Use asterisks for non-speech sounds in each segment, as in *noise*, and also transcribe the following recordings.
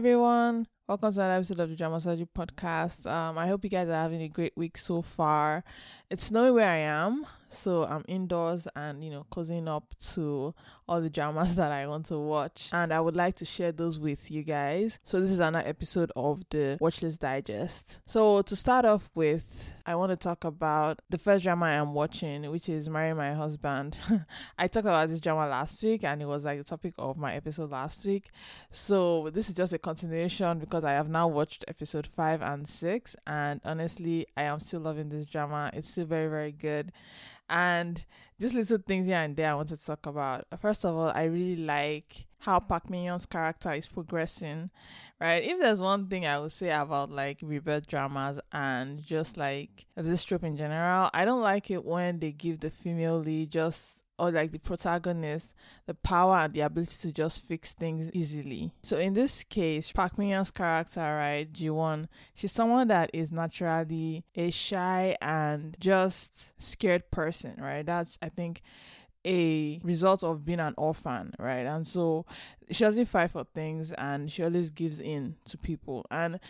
everyone. Welcome to another episode of the Dramasology Podcast. Um, I hope you guys are having a great week so far. It's snowing where I am, so I'm indoors and you know closing up to all the dramas *laughs* that I want to watch, and I would like to share those with you guys. So this is another episode of the Watchlist Digest. So to start off with, I want to talk about the first drama I am watching, which is Marry My Husband. *laughs* I talked about this drama last week, and it was like the topic of my episode last week. So this is just a continuation because I have now watched episode five and six, and honestly, I am still loving this drama. It's still very, very good. And just little things here and there I wanted to talk about. First of all, I really like how Park Min character is progressing, right? If there's one thing I would say about like rebirth dramas and just like this trope in general, I don't like it when they give the female lead just or like the protagonist the power and the ability to just fix things easily. So in this case, Park Min-young's character, right, Ji-won, she's someone that is naturally a shy and just scared person, right? That's I think a result of being an orphan, right? And so she doesn't fight for things and she always gives in to people. And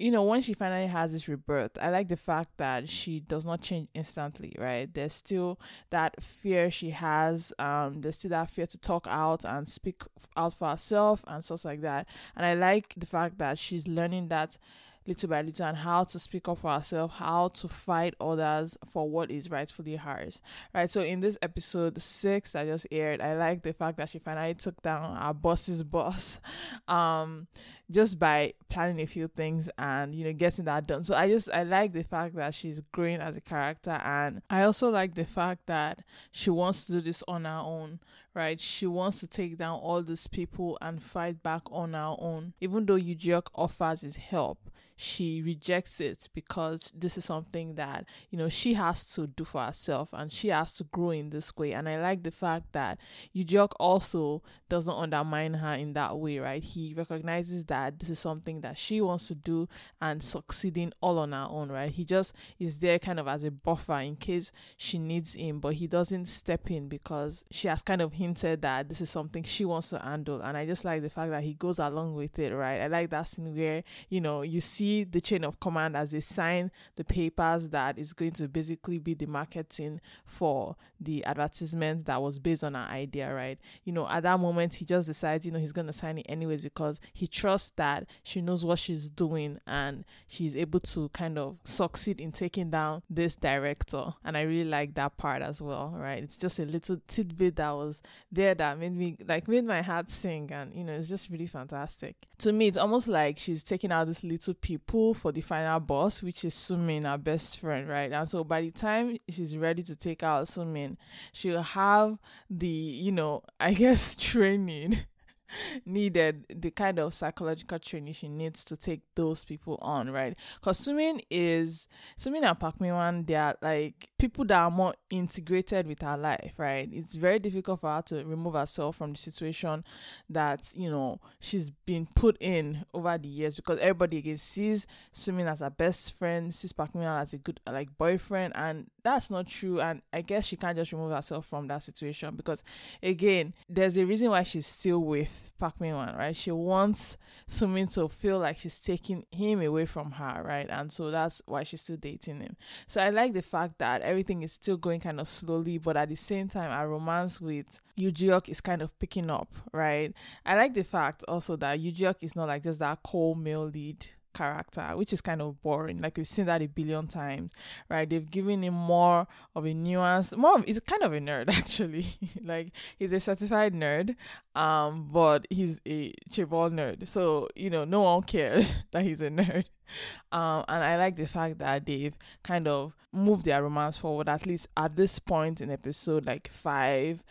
you know, when she finally has this rebirth, I like the fact that she does not change instantly, right? There's still that fear she has. Um, there's still that fear to talk out and speak out for herself and stuff like that. And I like the fact that she's learning that little by little and how to speak up for herself, how to fight others for what is rightfully hers. Right. So in this episode six that just aired, I like the fact that she finally took down our boss's boss. *laughs* Um just by planning a few things and you know getting that done. So I just I like the fact that she's growing as a character and I also like the fact that she wants to do this on her own, right? She wants to take down all these people and fight back on her own. Even though Yu offers his help, she rejects it because this is something that you know she has to do for herself and she has to grow in this way and i like the fact that Yujeok also doesn't undermine her in that way right? He recognizes that this is something that she wants to do and succeeding all on her own right? He just is there kind of as a buffer in case she needs him but he doesn't step in because she has kind of hinted that this is something she wants to handle. And i just like the fact that he goes along with it right? I like that scene where you know you see the chain of command as they sign the papers that is going to basically be the marketing for the advertisement that was based on her idea, right? You know, at that moment, he just decides, you know, he's going to sign it anyways because he trusts that she knows what she's doing and she's able to kind of succeed in taking down this director. And I really like that part as well, right? It's just a little tidbit that was there that made me like made my heart sing and you know it's just really fantastic. To me it's almost like she's taking out this little people for the final boss, which is Sumin, our best friend, right? And so by the time she's ready to take out Sumin, she'll have the, you know, I guess *laughs* training *laughs* needed the kind of psychological training she needs to take those people on, right? Because Sumin is Sumin and Park Min they are like people that are more integrated with her life, right? It's very difficult for her to remove herself from the situation that you know she's been put in over the years because everybody again sees Sumin as her best friend, sees Park as a good like boyfriend, and that's not true. And I guess she can't just remove herself from that situation because again, there's a reason why she's still with Park Min right? She wants Sumin to feel like she's taking him away from her, right? And so that's why she's still dating him. So I like the fact that everything is still going kind of slowly, but at the same time, our romance with Yujeok is kind of picking up, right? I like the fact also that Yujeok is not like just that cold male lead character, which is kind of boring. Like we've seen that a billion times, right? They've given him more of a nuance. More of he's kind of a nerd *laughs* actually. like he's a certified nerd, um, but he's a chaebol nerd. So you know, no one cares *laughs* that he's a nerd. Um, and I like the fact that they've kind of moved their romance forward, at least at this point in episode like five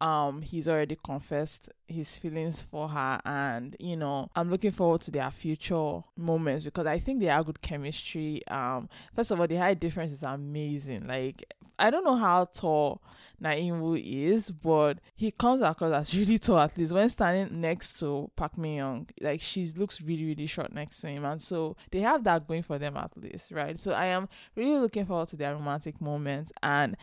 um he's already confessed his feelings for her and you know i'm looking forward to their future moments because i think they have good chemistry. Um first of all the height difference is amazing. Like i don't know how tall Na-in-woo is but he comes across as *laughs* really tall at least when standing next to Park Min Young like she looks really really short next to him and so they have that going for them at least right? So i am really looking forward to their romantic moments and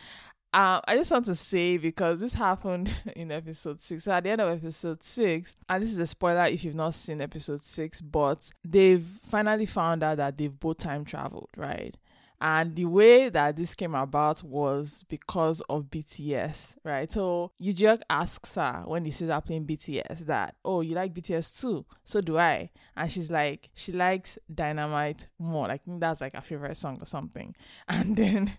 um, I just want to say because this happened *laughs* in episode six. So at the end of episode six, and this is a spoiler if you've not seen episode six, but they've finally found out that they've both time traveled, right? And the way that this came about was because of BTS, right? So Yujok asks her when he sees her playing BTS that, oh, you like BTS too? So do I. And she's like, she likes Dynamite more. Like, that's like her favorite song or something. *laughs* And then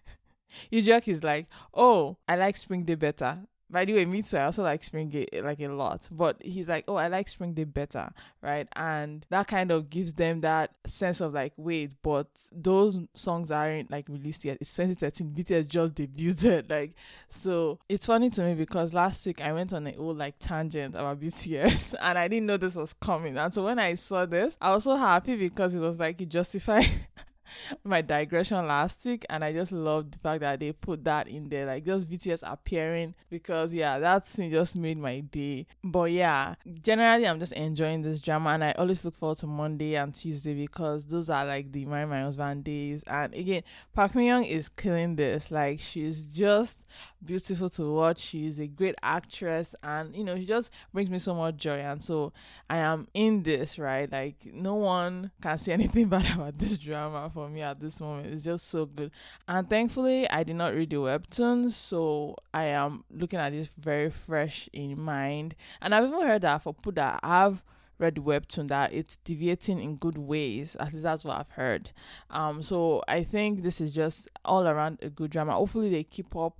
Yujok is like, oh, I like Spring Day better. By the way, me too. I also like Spring Day like a lot. But he's like, oh, I like Spring Day better, right? And that kind of gives them that sense of like, wait, but those songs aren't like released yet. It's 2013. BTS just debuted. *laughs* Like, so it's funny to me because last week I went on an old like tangent about BTS *laughs* and I didn't know this was coming. And so when I saw this, I was so happy because it was like it justified *laughs* *laughs* my digression last week and I just loved the fact that they put that in there, like just BTS appearing because yeah, that scene just made my day. But yeah, generally I'm just enjoying this drama and I always look forward to Monday and Tuesday because those are like the Marry My Husband days. And again, Park Min Young is killing this. Like she's just beautiful to watch. She's a great actress and you know, she just brings me so much joy. And so I am in this, right? Like no one can say *laughs* anything bad about this drama for me at this moment. It's just so good. And thankfully, I did not read the webtoon, so I am looking at this very fresh in mind. And I've even heard that for Puda, I've read the webtoon that it's deviating in good ways. At least that's what I've heard. Um, so I think this is just all around a good drama. Hopefully, they keep up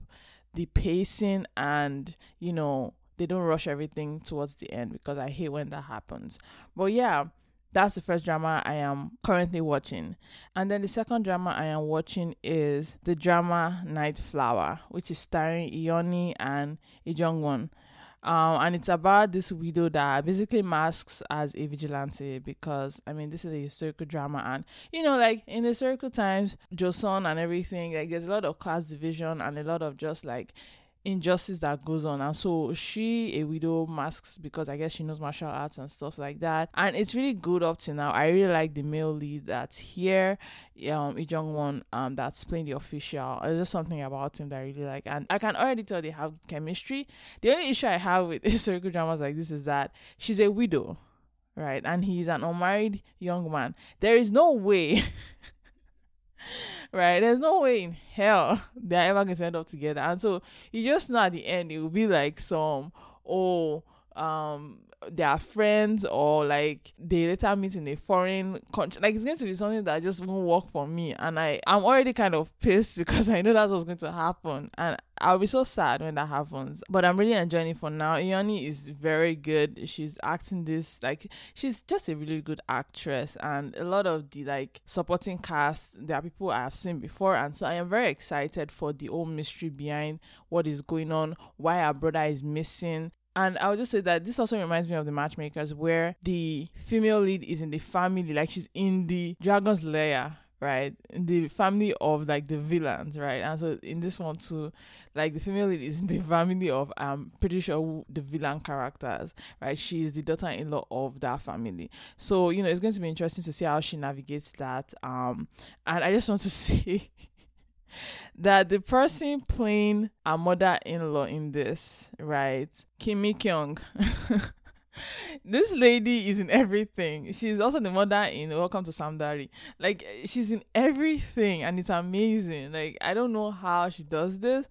the pacing and you know they don't rush everything towards the end because I hate when that happens. But yeah, that's the first drama I am currently watching. And then the second drama I am watching is the drama Knight Flower, which is starring Eunhee and Lee Jung-won. Um, and it's about this widow that basically masks as a vigilante because I mean this is a historical drama and you know like in historical times Joseon and everything like there's a lot of class division and a lot of just like injustice that goes on. And so she a widow masks because i guess she knows martial arts and stuff like that. And it's really good up to now. I really like the male lead that's here um Lee Jung-won um that's playing the official. There's just something about him that i really like. And i can already tell they have chemistry. The only issue i have with *laughs* historical dramas like this is that she's a widow right? And he's an unmarried young man. There is no way *laughs* *laughs* right? There's no way in hell they're ever going to end up together. And so you just know at the end it will be like some oh um they are friends or like they later meet in a foreign country. Like it's going to be something that just won't work for me. And I, I'm already kind of pissed *laughs* because I know that's what's going to happen. And I'll be so sad when that happens. But I'm really enjoying it for now. Eunhee is very good. She's acting this like she's just a really good actress and a lot of the like supporting cast, there are people I have seen before and so I am very excited for the whole mystery behind what is going on, why our brother is missing and I would just say that this also reminds me of the matchmakers where the female lead is in the family, like she's in the dragon's lair, right? The family of like the villains, right? And so in this one too, like the female lead is in the family of I'm pretty sure the villain characters, right? She is the daughter in law of that family. So, you know, it's going to be interesting to see how she navigates that. Um and I just want to *laughs* see that the person playing a mother-in-law in this, right, Kim Mi Kyung. *laughs* this lady is in everything. She's also the mother in Welcome to Samdal-ri. Like she's in everything, and it's amazing. Like I don't know how she does this,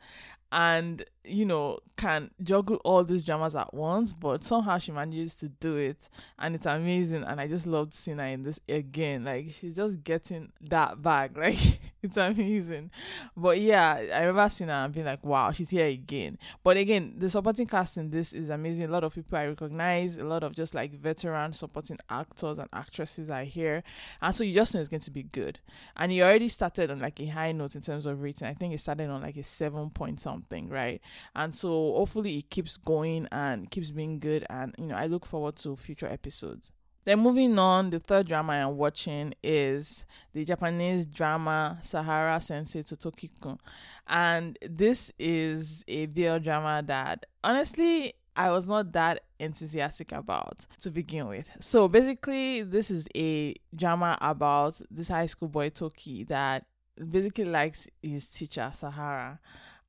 and you know can juggle all these dramas at once but somehow she manages to do it and it's amazing and i just loved seeing her in this again. Like she's just getting that bag. *laughs* Like it's amazing. But yeah i remember seeing her and being like wow she's here again. But again the supporting cast in this is amazing. A lot of people i recognize a lot of just like veteran supporting actors and actresses are here. And so you just know it's going to be good. And he already started on like a high note in terms of rating. I think it started on like a seven point something right and so hopefully it keeps going and keeps being good and you know i look forward to future episodes then moving on, the third drama I'm watching is the Japanese drama Sahara Sensei to Toki-kun. And this is a BL drama that honestly I was not that enthusiastic about to begin with. So basically this is a drama about this high school boy Toki that basically likes his teacher Sahara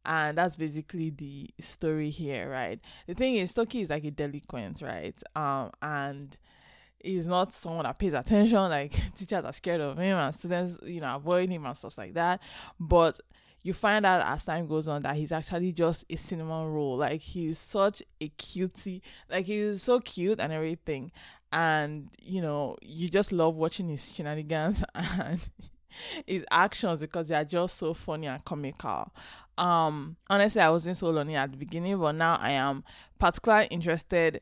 and that's basically the story here, right? The thing is, Toki is like a delinquent, right? Um, and he's not someone that pays attention. Like *laughs* teachers are scared of him, and students, you know, avoid him and stuff like that. But you find out as time goes on that he's actually just a cinnamon roll. Like he's such a cutie. Like he's so cute and everything. And you know, you just love watching his shenanigans *laughs* and his actions because they are just so funny and comical. Um honestly I wasn't so lonely at the beginning, but now I am particularly interested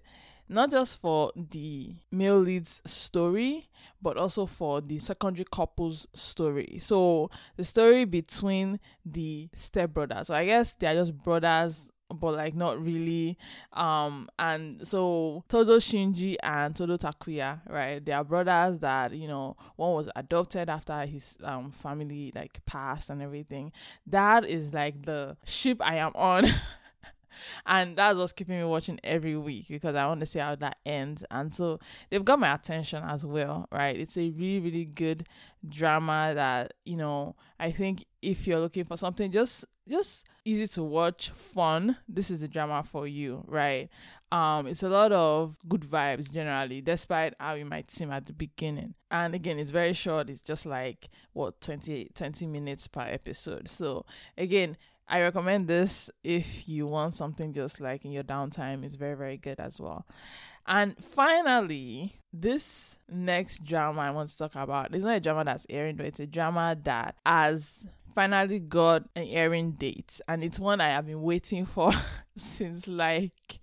not just for the male lead's story, but also for the secondary couple's story. So the story between the stepbrothers. So I guess they are just brothers but like not really um and so todo shinji and todo takuya right they are brothers that you know one was adopted after his um family like passed and everything. That is like the ship i am on *laughs* and that's what's keeping me watching every week because I want to see how that ends. And so they've got my attention as well, right? It's a really, really good drama that, you know, I think if you're looking for something just just easy to watch, fun, this is the drama for you, right? Um, it's a lot of good vibes generally, despite how it might seem at the beginning. And again, it's very short. It's just like what 20, 20 minutes per episode. So again, I recommend this if you want something just like in your downtime. It's very, very good as well. And finally, this next drama I want to talk about is not a drama that's airing, but it's a drama that has finally got an airing date. And it's one I have been waiting for *laughs* since like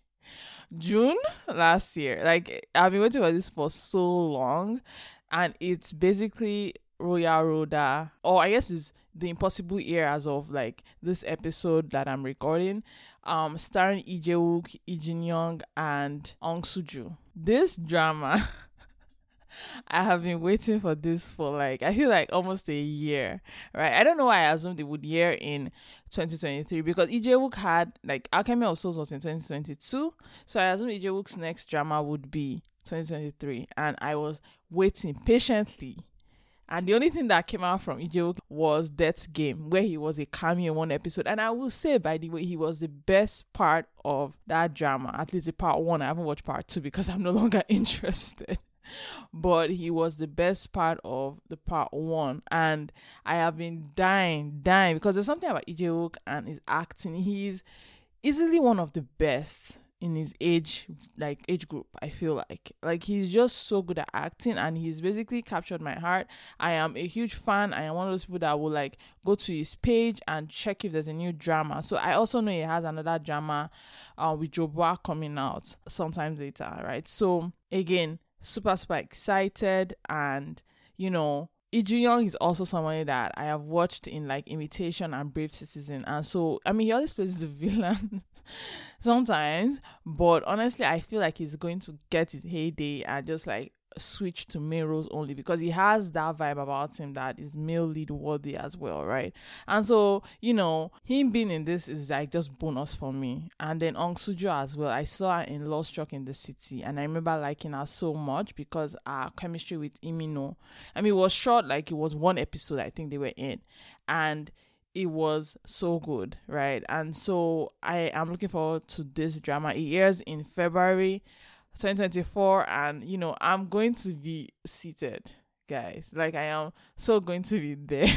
June last year. Like, I've been waiting for this for so long. And it's basically Royal Loader, or I guess it's the Impossible Heir as of like this episode that I'm recording, um, starring Lee Jae-wook, Lee Jun-young, and Hong Su-zu. This drama, *laughs* I have been waiting for this for like I feel like almost a year, right? I don't know why I assumed it would year in 2023 because Lee Jae-wook had like Alchemy of Souls was in 2022, so I assumed Lee Jae-wook's next drama would be 2023, and I was waiting patiently and the only thing that came out from Ije was Death's Game, where he was a cameo in one episode. And I will say, by the way, he was the best part of that drama, at least the part one. I haven't watched part two because I'm no longer *laughs* interested. but he was the best part of the part one. And I have been dying, dying because there's something about Ije and his acting. He's easily one of the best in his age like age group i feel like. Like he's just so good at acting and he's basically captured my heart. I am a huge fan. I am one of those people that will like go to his page and check if there's a new drama. So i also know he has another drama uh, with joba coming out sometime later right? So again super super excited and you know Lee Jun-young is also somebody that I have watched in like Imitation and Brave Citizen, and so I mean he always plays the *laughs* villain sometimes, but honestly I feel like he's going to get his heyday. And just like switch to male roles only because he has that vibe about him that is male lead worthy as well, right? And so, you know, him being in this is like just bonus for me. And then Hong Su-zu as well. I saw her in Love Struck in the City and I remember liking her so much because our chemistry with Imino. I mean it was short, like it was one episode I think they were in. And it was so good, right? And so I am looking forward to this drama. It airs in February 2024 and you know i'm going to be seated guys. Like i am so going to be there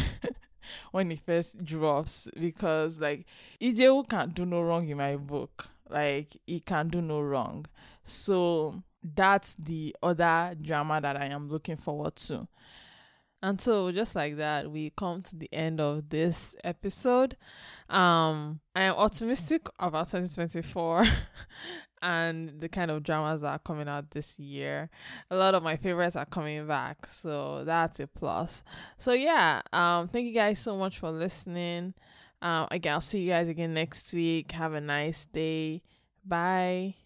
*laughs* when it first drops because like Lee Jae-wook can't do no wrong in my book. Like he can do no wrong. So that's the other drama that i am looking forward to. And so just like that we come to the end of this episode. Um i am optimistic about 2024 *laughs* and the kind of dramas that are coming out this year. A lot of my favorites are coming back, so that's a plus. So yeah, um, thank you guys so much for listening. Um, again, I'll see you guys again next week. Have a nice day. Bye.